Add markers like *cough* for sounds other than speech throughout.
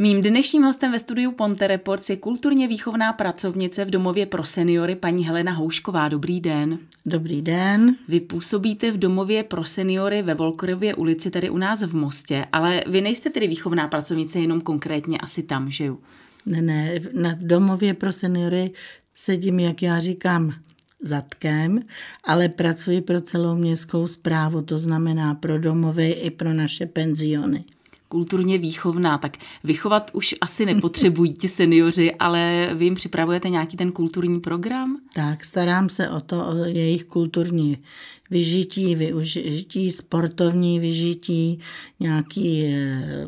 Mým dnešním hostem ve studiu Ponte Reports je kulturně výchovná pracovnice v domově pro seniory paní Helena Houšková. Dobrý den. Dobrý den. Vy působíte v domově pro seniory ve Volkorově ulici, tady u nás v Mostě, ale vy nejste tedy výchovná pracovnice jenom konkrétně asi tam, že jo? Ne, ne, v domově pro seniory sedím, jak já říkám, zadkem, ale pracuji pro celou městskou zprávu, to znamená pro domovy i pro naše penziony kulturně výchovná, tak vychovat už asi nepotřebují ti seniori, ale vy jim připravujete nějaký ten kulturní program? Tak, starám se o to, o jejich kulturní vyžití, využití, sportovní vyžití, nějaký eh,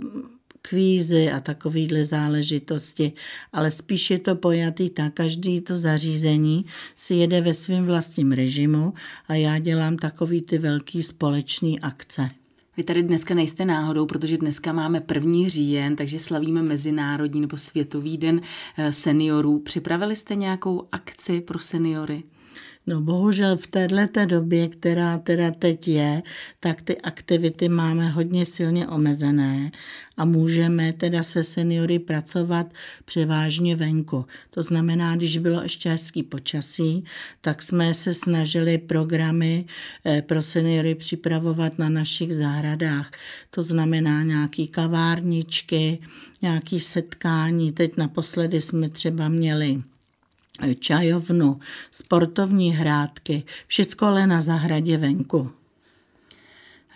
kvízy a takovýhle záležitosti, ale spíš je to pojatý tak, každý to zařízení si jede ve svém vlastním režimu a já dělám takový ty velký společný akce. Vy tady dneska nejste náhodou, protože dneska máme první říjen, takže slavíme Mezinárodní nebo Světový den eh, seniorů. Připravili jste nějakou akci pro seniory? No bohužel v této době, která teda teď je, tak ty aktivity máme hodně silně omezené a můžeme teda se seniory pracovat převážně venku. To znamená, když bylo ještě hezký počasí, tak jsme se snažili programy eh, pro seniory připravovat na našich zahradách. To znamená nějaký kavárničky, nějaký setkání. Teď naposledy jsme třeba měli čajovnu, sportovní hrádky, všecko ale na zahradě venku.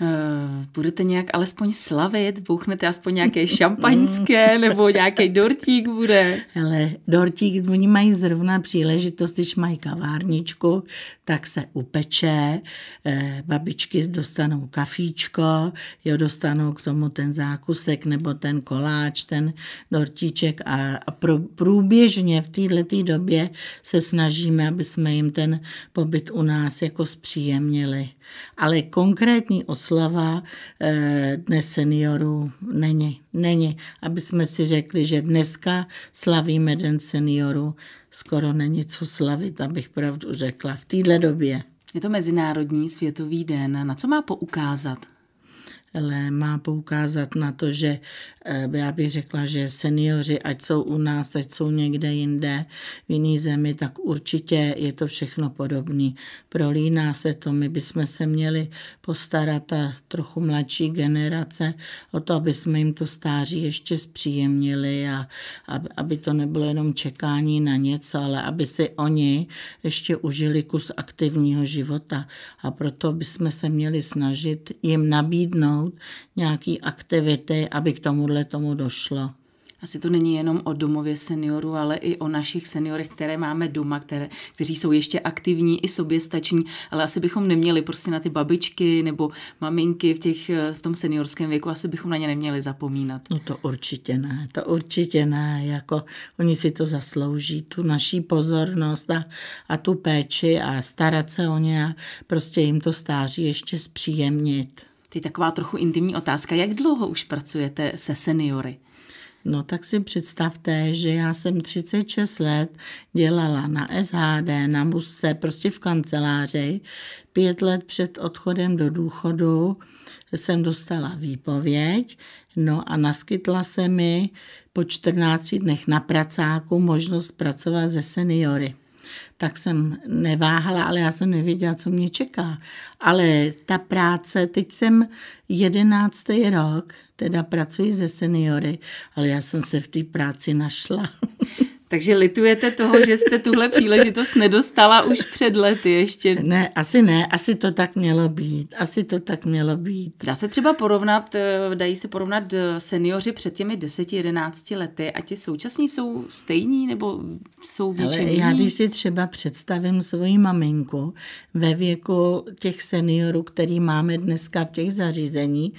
Uh, budete nějak alespoň slavit? Bouchnete aspoň nějaké šampaňské nebo nějaký dortík bude? Hele, dortík, oni mají zrovna příležitost, když mají kavárničku, tak se upeče, eh, babičky dostanou kafíčko, jo, dostanou k tomu ten zákusek nebo ten koláč, ten dortíček a, a pro, průběžně v této době se snažíme, aby jsme jim ten pobyt u nás jako zpříjemnili. Ale konkrétní oslava eh, dnes seniorů není. Není. Aby jsme si řekli, že dneska slavíme Den seniorů, skoro není co slavit, abych pravdu řekla, v téhle době. Je to Mezinárodní světový den. Na co má poukázat? Ale má poukázat na to, že eh, já bych řekla, že seniori, ať jsou u nás, ať jsou někde jinde, v jiný zemi, tak určitě je to všechno podobné. Prolíná se to, my bychom se měli postarat a trochu mladší generace o to, aby jsme jim to stáří ještě zpříjemnili a aby to nebylo jenom čekání na něco, ale aby si oni ještě užili kus aktivního života. A proto bychom se měli snažit jim nabídnout navrhnout nějaké aktivity, aby k tomuhle tomu došlo. Asi to není jenom o domově seniorů, ale i o našich seniorech, které máme doma, které, kteří jsou ještě aktivní i soběstační, ale asi bychom neměli prostě na ty babičky nebo maminky v, těch, v tom seniorském věku, asi bychom na ně neměli zapomínat. No to určitě ne, to určitě ne, jako oni si to zaslouží, tu naší pozornost a, a tu péči a starat se o ně a prostě jim to stáří ještě zpříjemnit. Ty taková trochu intimní otázka. Jak dlouho už pracujete se seniory? No tak si představte, že já jsem 36 let dělala na SHD, na musce, prostě v kanceláři. Pět let před odchodem do důchodu jsem dostala výpověď, no a naskytla se mi po 14 dnech na pracáku možnost pracovat se seniory tak jsem neváhala, ale já jsem nevěděla, co mě čeká. Ale ta práce, teď jsem jedenáctý rok, teda pracuji se seniory, ale já jsem se v té práci našla. *laughs* Takže litujete toho, že jste tuhle příležitost nedostala už před lety ještě? Ne, asi ne, asi to tak mělo být, asi to tak mělo být. Dá se třeba porovnat, eh, dají se porovnat eh, seniori před těmi 10-11 lety a ti současní jsou stejní nebo jsou Ale já když si třeba představím svoji maminku ve věku těch seniorů, který máme dneska v těch zařízení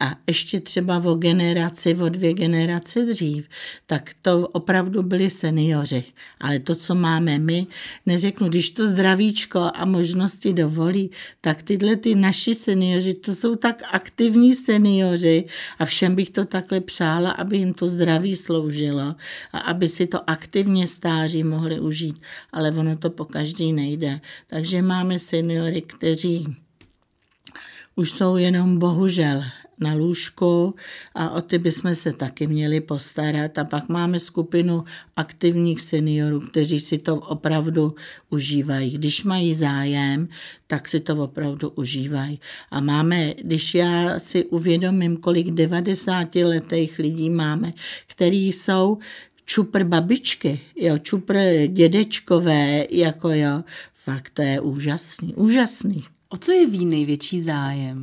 a ještě třeba o generaci, o dvě generace dřív, tak to opravdu byly seniori. Ale to, co máme my, neřeknu, když to zdravíčko a možnosti dovolí, tak tyhle ty naši seniori, to jsou tak aktivní seniori a všem bych to takhle přála, aby jim to zdraví sloužilo a aby si to aktivně stáří mohli užít. Ale ono to po každý nejde. Takže máme seniory, kteří už jsou jenom bohužel na lůžku a o ty bychom se taky měli postarat. A pak máme skupinu aktivních seniorů, kteří si to opravdu užívají. Když mají zájem, tak si to opravdu užívají. A máme, když já si uvědomím, kolik 90 letých lidí máme, který jsou čupr babičky, jo, čupr dědečkové, jako jo, fakt to je úžasný, úžasný. O co je ví největší zájem?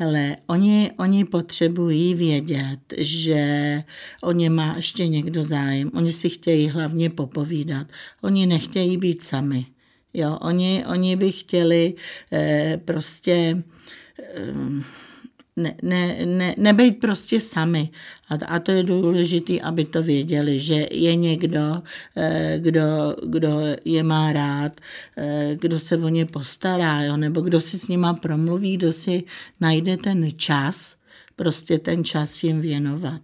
Hele, oni, oni potřebují vědět, že o ně má ještě někdo zájem. Oni si chtějí hlavně popovídat. Oni nechtějí být sami. Jo, oni, oni by chtěli eh, prostě eh, ne, ne, ne, nebejt prostě sami. A, a to je důležité, aby to věděli, že je někdo, eh, kdo, kdo je má rád, eh, kdo se o ně postará, jo, nebo kdo si s nima promluví, kdo si najde ten čas, prostě ten čas jim věnovat.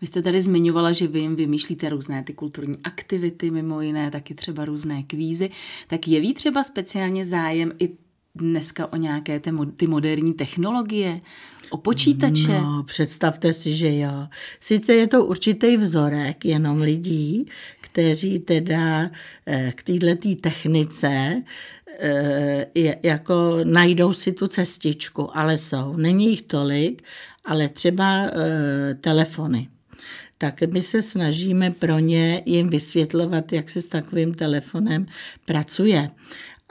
Vy jste tady zmiňovala, že vy jim vymýšlíte různé ty kulturní aktivity, mimo jiné taky třeba různé kvízy. Tak jeví třeba speciálně zájem i dneska o nějaké ty, ty moderní technologie, o počítače? No, představte si, že jo. Sice je to určitý vzorek jenom lidí, kteří teda eh, k této technice eh, jako najdou si tu cestičku, ale jsou. Není jich tolik, ale třeba eh, telefony tak my se snažíme pro ně jim vysvětlovat, jak se s takovým telefonem pracuje.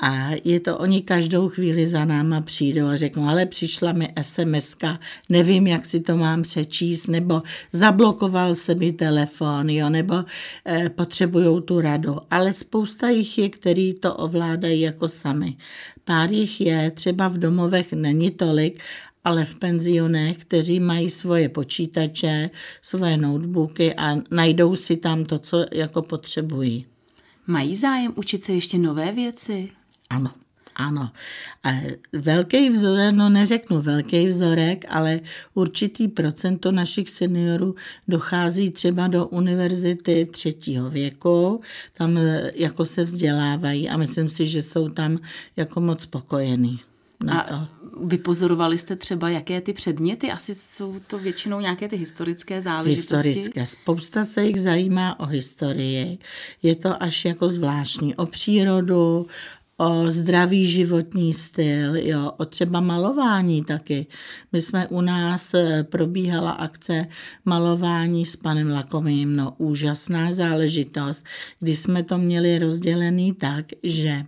A je to, oni každou chvíli za náma přijdou a řeknou, ale přišla mi sms nevím, jak si to mám přečíst, nebo zablokoval se mi telefon, jo, nebo eh, potřebují tu radu. Ale spousta jich je, který to ovládají jako sami. Pár jich je, třeba v domovech není tolik, ale v penzionech, kteří mají svoje počítače, svoje notebooky a najdou si tam to, co jako potřebují. Mají zájem učit se ještě nové věci? Ano, ano. A velký vzorek, no neřeknu velký vzorek, ale určitý procento našich seniorů dochází třeba do univerzity třetího věku, tam e, jako se vzdělávají a myslím si, že jsou tam jako moc spokojení. Na a to. vypozorovali jste třeba, jaké ty předměty? Asi jsou to většinou nějaké ty historické záležitosti? Historické. Spousta se jich zajímá o historii. Je to až jako zvláštní. O přírodu, o zdravý životní styl, jo, o třeba malování taky. My jsme u nás eh, probíhala akce malování s panem Lakovým, no úžasná záležitost, kdy jsme to měli rozdělený tak, že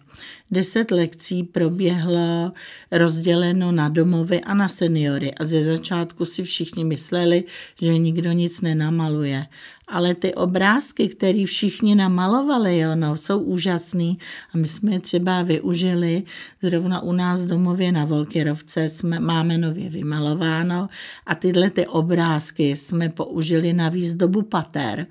deset lekcí proběhlo rozděleno na domovy a na seniory a ze začátku si všichni mysleli, že nikdo nic nenamaluje. Ale ty obrázky, které všichni namalovali, jo, no, jsou úžasný. A my jsme je třeba využili zrovna u nás v domově na Volkyrovce, jsme, máme nově vymalováno a tyhle ty obrázky jsme použili na výzdobu pater.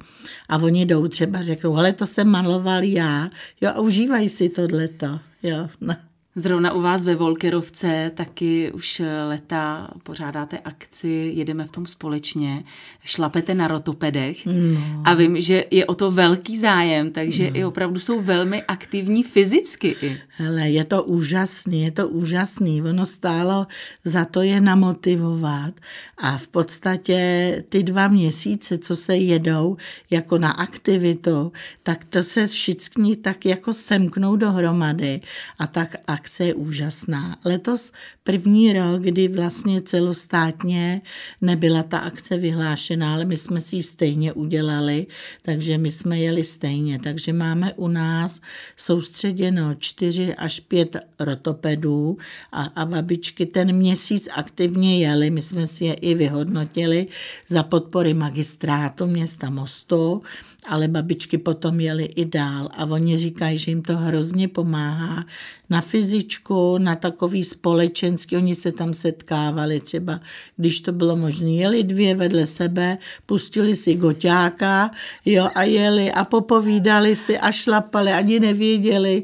A oni jdou třeba řeknou, ale to jsem maloval já, jo, a užívají si tohleto, jo, *laughs* no. Zrovna u vás ve Volkerovce taky už leta pořádáte akci Jedeme v tom společně, šlapete na rotopedech no. a vím, že je o to velký zájem, takže no. i opravdu jsou velmi aktivní fyzicky. I. Hele, je to úžasný, je to úžasný. Ono stálo za to je namotivovat a v podstatě ty dva měsíce, co se jedou jako na aktivitu, tak to se všichni tak jako semknou dohromady a tak akce je úžasná. Letos první rok, kdy vlastně celostátně nebyla ta akce vyhlášená, ale my jsme si ji stejně udělali, takže my jsme jeli stejně. Takže máme u nás soustředěno čtyři až pět rotopedů a, a babičky ten měsíc aktivně jeli. My jsme si je i vyhodnotili za podpory magistrátu města Mostu ale babičky potom jeli i dál a oni říkají, že jim to hrozně pomáhá na fyzičku, na takový společenský, oni se tam setkávali třeba, když to bylo možné, jeli dvě vedle sebe, pustili si goťáka, jo, a jeli a popovídali si a šlapali, ani nevěděli,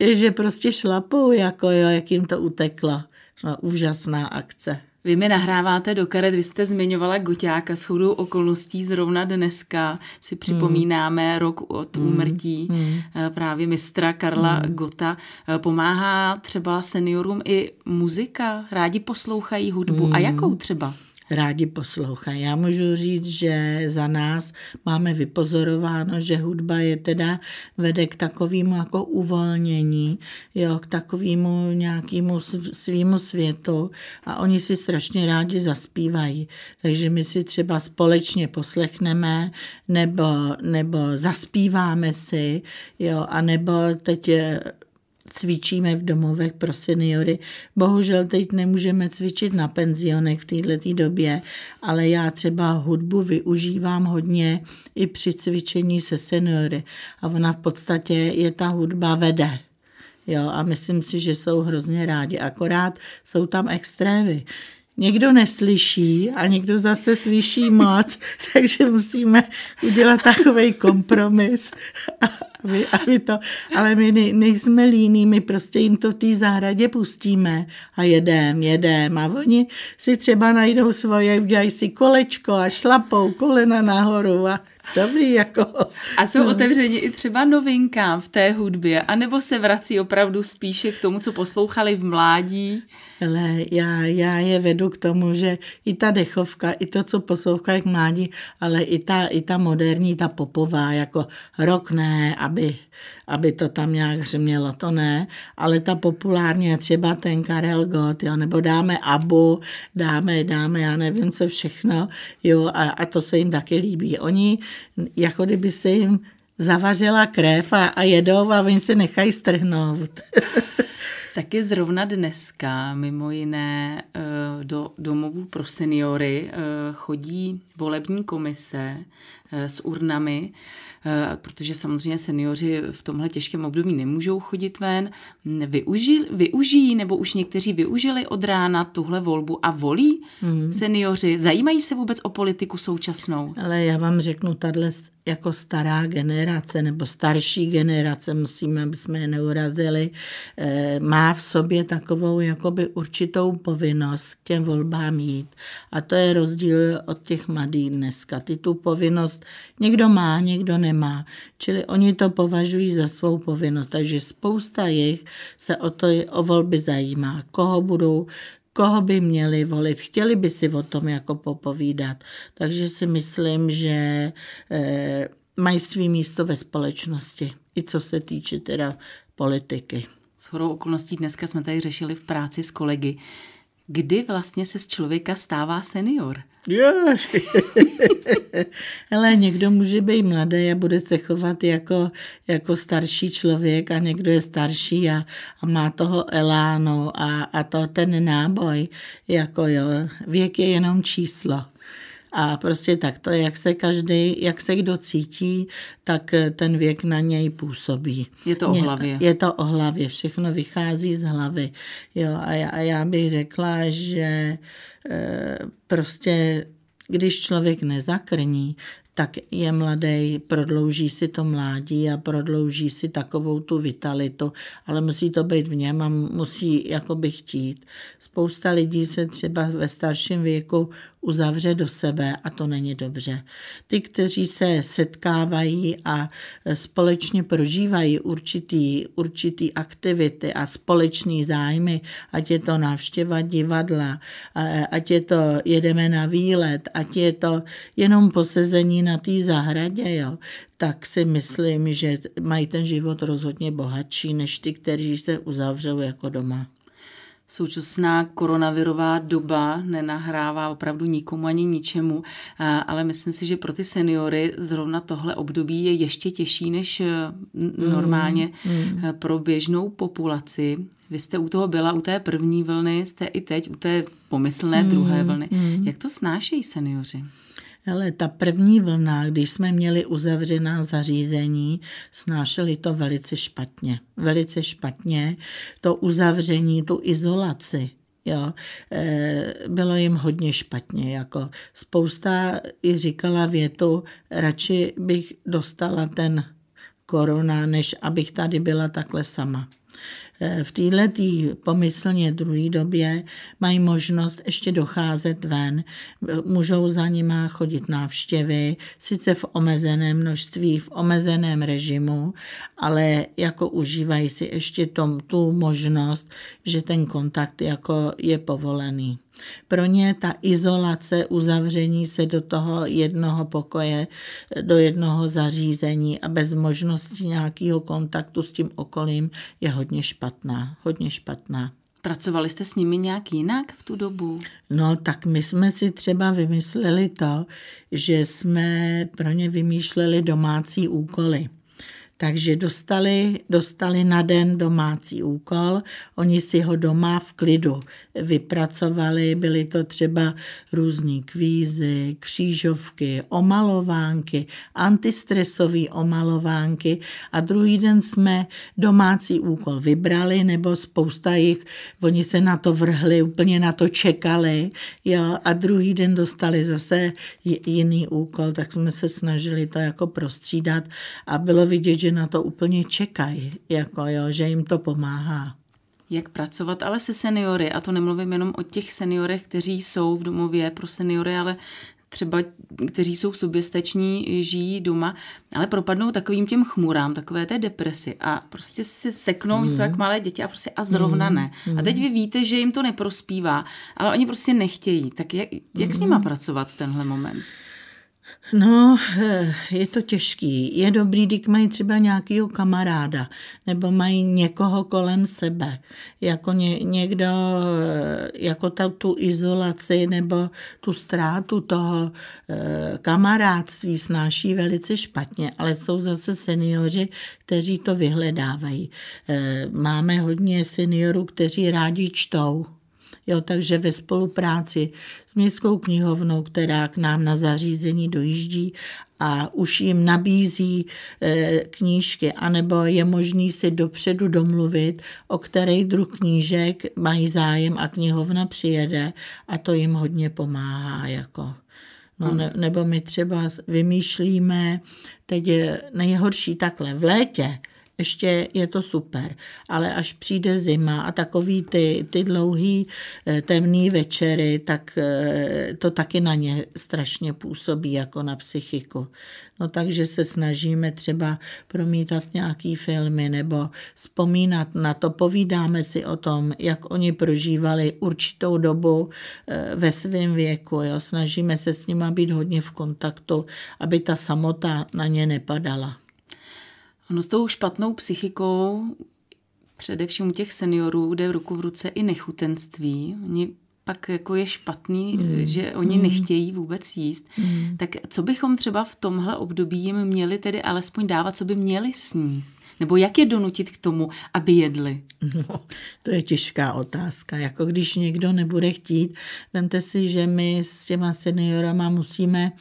že prostě šlapou, jako jo, jak jim to uteklo. No, úžasná akce. Vy mi nahráváte do karet, vy jste zmiňovala Goťáka s chodou okolností zrovna dneska si připomínáme hmm. rok od hmm. úmrtí hmm. právě mistra Karla hmm. Gota. Eh, pomáhá třeba seniorům i muzika? Rádi poslouchají hudbu? Hmm. A jakou třeba? Rádi poslouchají. Já můžu říct, že za nás máme vypozorováno, že hudba je teda vede k takovému jako uvolnění, jo, k takovému nějakému svýmu světu a oni si strašně rádi zaspívají. Takže my si třeba společně poslechneme nebo, nebo zaspíváme si, jo, a nebo teď cvičíme v domovech pro seniory. Bohužel teď nemůžeme cvičit na penzionech v této době, ale já třeba hudbu využívám hodně i při cvičení se seniory. A ona v podstatě je ta hudba vede. Jo, a myslím si, že jsou hrozně rádi. Akorát jsou tam extrémy někdo neslyší a někdo zase slyší moc, *laughs* takže musíme udělat takový kompromis, *laughs* aby, aby to, ale my nejsme líní, my prostě jim to v té zahradě pustíme a jedem, jedem. A oni si třeba najdou svoje, udělají si kolečko a šlapou kolena nahoru a Dobrý, jako. A jsou no. otevřeni i třeba novinkám v té hudbě, anebo se vrací opravdu spíše k tomu, co poslouchali v mládí? Ale já, já je vedu k tomu, že i ta dechovka, i to, co poslouchají k mládí, ale i ta, i ta moderní, ta popová, jako rok ne, aby, aby to tam nějak hřmělo, to ne, ale ta populární, třeba ten Karel Gott, jo, nebo dáme Abu, dáme, dáme, já nevím co všechno, jo, a, a to se jim taky líbí. Oni, jako kdyby se jim zavařila krev a, a jedou a oni se nechají strhnout. *laughs* Taky zrovna dneska, mimo jiné, eh, do domovů pro seniory eh, chodí volební komise eh, s urnami, protože samozřejmě seniori v tomhle těžkém období nemůžou chodit ven. Využij, využijí nebo už někteří využili od rána tuhle volbu a volí mm. seniori? Zajímají se vůbec o politiku současnou? Ale já vám řeknu, tahle jako stará generace nebo starší generace, musíme, aby jsme je neurazili, eh, má v sobě takovou jakoby určitou povinnost k těm volbám jít. A to je rozdíl od těch mladých dneska. Ty tu povinnost někdo má, někdo nemá. Čili oni to považují za svou povinnost. Takže spousta jich se o, to, o volby zajímá. Koho budou koho by měli volit. Chtěli by si o tom jako popovídat. Takže si myslím, že eh, mají svý místo ve společnosti, i co se týče teda politiky. S chodou okolností dneska jsme tady řešili v práci s kolegy, kdy vlastně se z člověka stává senior. Yes. *laughs* Ale někdo může být mladý a bude se chovat jako, jako starší člověk a někdo je starší a, a má toho elánu a, a to ten náboj. Jako jo, věk je jenom číslo. A prostě tak to, jak se každý, jak se kdo cítí, tak ten věk na něj působí. Je to o hlavě. Je to o hlavě, všechno vychází z hlavy. Jo, a, já, a já bych řekla, že e, prostě když člověk nezakrní, tak je mladý, prodlouží si to mládí a prodlouží si takovou tu vitalitu, ale musí to být v něm a musí jakoby chtít. Spousta lidí se třeba ve starším věku uzavře do sebe a to není dobře. Ty, kteří se setkávají a společně prožívají určitý, určitý aktivity a společný zájmy, ať je to návštěva divadla, ať je to jedeme na výlet, ať je to jenom posezení na té zahradě, jo, tak si myslím, že mají ten život rozhodně bohatší než ty, kteří se uzavřou jako doma. Současná koronavirová doba nenahrává opravdu nikomu ani ničemu, ale myslím si, že pro ty seniory zrovna tohle období je ještě těžší než e, normálně mm, mm. pro běžnou populaci. Vy jste u toho byla, u té první vlny, jste i teď u té pomyslné mm, druhé vlny. Mm. Jak to snášejí seniori? Ale ta první vlna, když jsme měli uzavřená zařízení, snášeli to velice špatně. Velice špatně. To uzavření, tu izolaci, Jo, e, bylo jim hodně špatně. Jako spousta i říkala větu, radši bych dostala ten korona, než abych tady byla takhle sama. Eh, v této pomyslně druhé době mají možnost ještě docházet ven, můžou za nima chodit návštěvy, sice v omezeném množství, v omezeném režimu, ale jako užívají si ještě tom, tu možnost, že ten kontakt jako je povolený. Pro ně ta izolace, uzavření se do toho jednoho pokoje, do jednoho zařízení a bez možnosti nějakého kontaktu s tím okolím je hodně špatná. Hodně špatná. Pracovali jste s nimi nějak jinak v tu dobu? No, tak my jsme si třeba vymysleli to, že jsme pro ně vymýšleli domácí úkoly. Takže dostali, dostali na den domácí úkol, oni si ho doma v klidu vypracovali, byly to třeba různý kvízy, křížovky, omalovánky, antistresové omalovánky. A druhý den jsme domácí úkol vybrali, nebo spousta jich, oni se na to vrhli, úplně na to čekali. Jo, a druhý den dostali zase jiný úkol, tak jsme se snažili to jako prostřídat. A bylo vidět, že na to úplně čekají, jako jo, že jim to pomáhá. Jak pracovat ale se seniory, a to nemluvím jenom o těch seniorech, kteří jsou v domově pro seniory, ale třeba, kteří jsou soběstační, žijí doma, ale propadnou takovým těm chmurám, takové té depresi a prostě se seknou, mm. jsou jak malé děti a prostě a zrovna mm. ne. A teď vy víte, že jim to neprospívá, ale oni prostě nechtějí. Tak jak, jak mm. s nima pracovat v tenhle moment? No, eh, je to těžký. Je dobrý, když mají třeba nějakého kamaráda, nebo mají někoho kolem sebe, jako ně, někdo, eh, jako ta, tu izolaci nebo tu ztrátu toho eh, kamarádství snáší velice špatně, ale jsou zase seniori, kteří to vyhledávají. Máme hodně seniorů, kteří rádi čtou, Jo, takže ve spolupráci s Městskou knihovnou, která k nám na zařízení dojíždí a už jim nabízí e, knížky, anebo je možný si dopředu domluvit, o který druh knížek mají zájem a knihovna přijede a to jim hodně pomáhá. Jako. No, hmm. ne, nebo my třeba vymýšlíme, teď je nejhorší takhle, v létě ještě je to super. Ale až přijde zima a takový ty, ty dlouhý eh, temný večery, tak eh, to taky na ně strašně působí jako na psychiku. No takže se snažíme třeba promítat nějaký filmy nebo vzpomínat na to, povídáme si o tom, jak oni prožívali určitou dobu eh, ve svém věku. Jo. Snažíme se s nimi být hodně v kontaktu, aby ta samota na ně nepadala. Ono s tou špatnou psychikou, především těch seniorů, jde ruku v ruce i nechutenství. Oni pak jako je špatný, mm. že oni mm. nechtějí vůbec jíst. Mm. Tak co bychom třeba v tomhle období jim měli tedy alespoň dávat, co by měli sníst? Nebo jak je donutit k tomu, aby jedli? No, to je těžká otázka. Jako když někdo nebude chtít, vemte si, že my s těma seniorama musíme uh,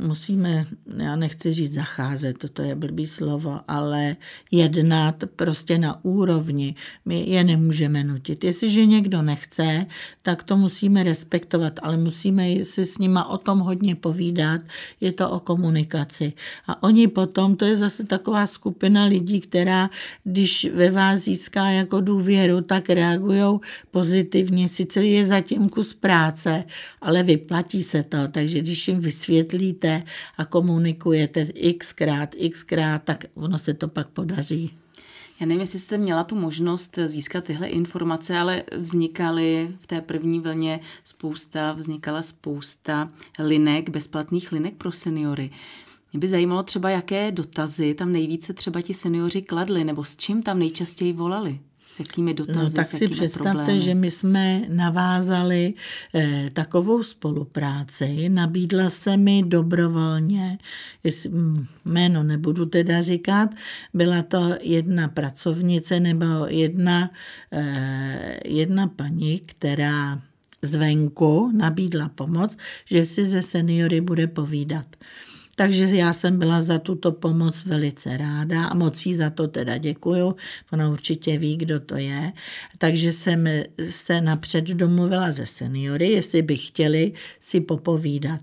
musíme, já nechci říct zacházet, toto je blbý slovo, ale jednat prostě na úrovni. My je nemůžeme nutit. Jestliže někdo nechce, tak to musíme respektovat, ale musíme si s nima o tom hodně povídat. Je to o komunikaci. A oni potom, to je zase taková skupina lidí, která, když ve vás získá jako důvěru, tak reagují pozitivně. Sice je zatím kus práce, ale vyplatí se to. Takže když jim vysvětlí, vysvětlíte a komunikujete xkrát, xkrát, tak ono se to pak podaří. Já nevím, jestli jste měla tu možnost získat tyhle informace, ale vznikaly v té první vlně spousta, vznikala spousta linek, bezplatných linek pro seniory. Mě by zajímalo třeba, jaké dotazy tam nejvíce třeba ti seniori kladli, nebo s čím tam nejčastěji volali. S jakými dotazy, no, tak si představte, problémy? že my jsme navázali eh, takovou spolupráci. Nabídla se mi dobrovolně, jestli, hm, jméno nebudu teda říkat, byla to jedna pracovnice nebo jedna, eh, jedna paní, která zvenku nabídla pomoc, že si ze seniory bude povídat. Takže já jsem byla za tuto pomoc velice ráda a moc jí za to teda děkuju. Ona určitě ví, kdo to je. Takže jsem se napřed domluvila ze seniory, jestli by chtěli si popovídat.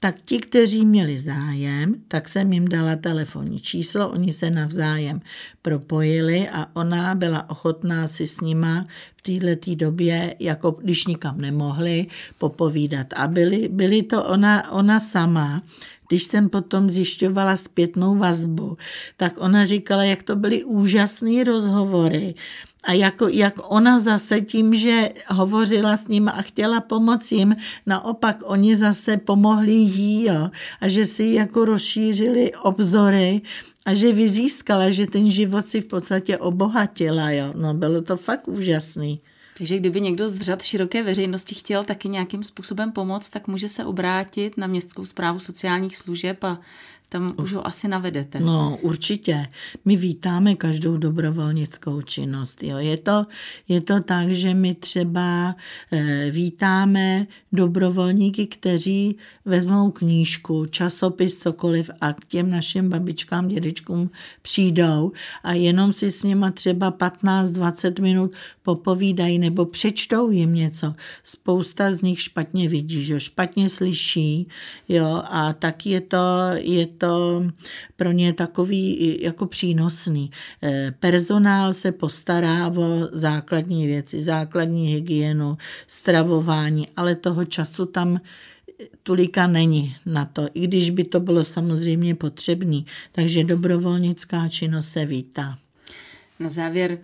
Tak ti, kteří měli zájem, tak jsem jim dala telefonní číslo, oni se navzájem propojili a ona byla ochotná si s nima v této době, jako když nikam nemohli, popovídat. A byly, byly to ona, ona sama, když jsem potom zjišťovala zpětnou vazbu, tak ona říkala, jak to byly úžasné rozhovory a jako, jak ona zase tím, že hovořila s ním a chtěla pomoct jim, naopak oni zase pomohli jí jo, a že si jako rozšířili obzory a že vyzískala, že ten život si v podstatě obohatila. Jo. No bylo to fakt úžasný. Takže kdyby někdo z řad široké veřejnosti chtěl taky nějakým způsobem pomoct, tak může se obrátit na městskou zprávu sociálních služeb a tam už ho asi navedete. No, určitě. My vítáme každou dobrovolnickou činnost. Jo. Je, to, je to tak, že my třeba e, vítáme dobrovolníky, kteří vezmou knížku, časopis, cokoliv a k těm našim babičkám, dědečkům přijdou a jenom si s nima třeba 15-20 minut popovídají nebo přečtou jim něco. Spousta z nich špatně vidí, že špatně slyší, jo, a tak je to, je to pro ně takový jako přínosný. Eh, personál se postará o základní věci, základní hygienu, stravování, ale toho času tam tulika není na to, i když by to bylo samozřejmě potřebné. Takže dobrovolnická činnost se vítá. Na závěr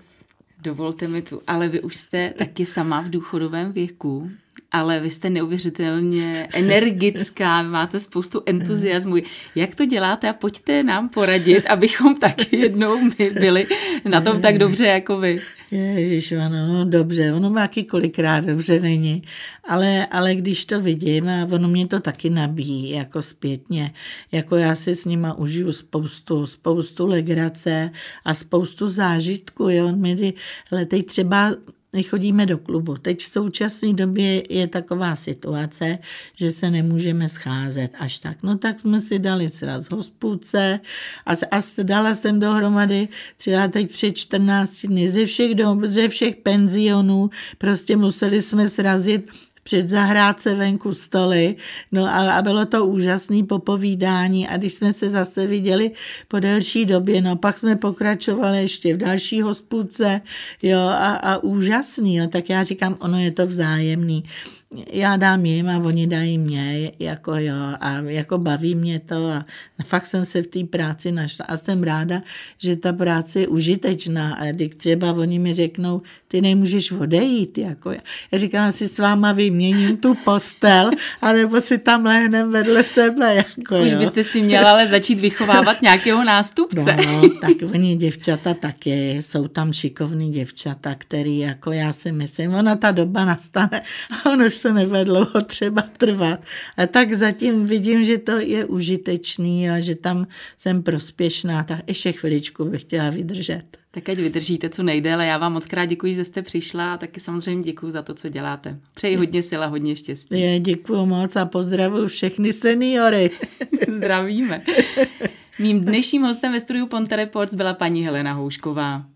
dovolte mi tu, ale vy už jste taky sama v důchodovém věku ale vy jste neuvěřitelně energická, máte spoustu entuziasmu. Jak to děláte a pojďte nám poradit, abychom taky jednou my byli na tom tak dobře jako vy. Ježiš, ano, no dobře, ono má kolikrát dobře není, ale, ale když to vidím a ono mě to taky nabíjí jako zpětně, jako já si s nima užiju spoustu, spoustu legrace a spoustu zážitku, jo, my, ale teď třeba nechodíme do klubu. Teď v současné době je taková situace, že se nemůžeme scházet až tak. No tak jsme si dali sraz hospůdce a, a dala jsem dohromady třeba teď před 14 dny ze všech, dom, ze všech penzionů, prostě museli jsme srazit před zahrádce venku stoly. No a, a bylo to úžasné popovídání. A když jsme se zase viděli po delší době, no pak jsme pokračovali ještě v další hospůdce, jo, a, a úžasný, jo, tak já říkám, ono je to vzájemný já dám jim a oni dají mě, jako jo, a jako baví mě to a fakt jsem se v té práci našla a jsem ráda, že ta práce je užitečná a když třeba oni mi řeknou, ty nemůžeš odejít, jako já. já říkám, si s váma vyměním tu postel, anebo si tam lehnem vedle sebe, jako Už jo. byste si měla ale začít vychovávat nějakého nástupce. No, tak oni děvčata taky, jsou tam šikovní děvčata, který jako já si myslím, ona ta doba nastane a ono už nebude dlouho třeba trvat. A tak zatím vidím, že to je užitečný a že tam jsem prospěšná, tak ještě chviličku bych chtěla vydržet. Tak ať vydržíte co nejdéle. Já vám moc krát děkuji, že jste přišla a taky samozřejmě děkuji za to, co děláte. Přeji hodně sil a hodně štěstí. Je, děkuji moc a pozdravuji všechny seniory. *laughs* Zdravíme. Mým dnešním hostem ve studiu Ponte Reports byla paní Helena Houšková.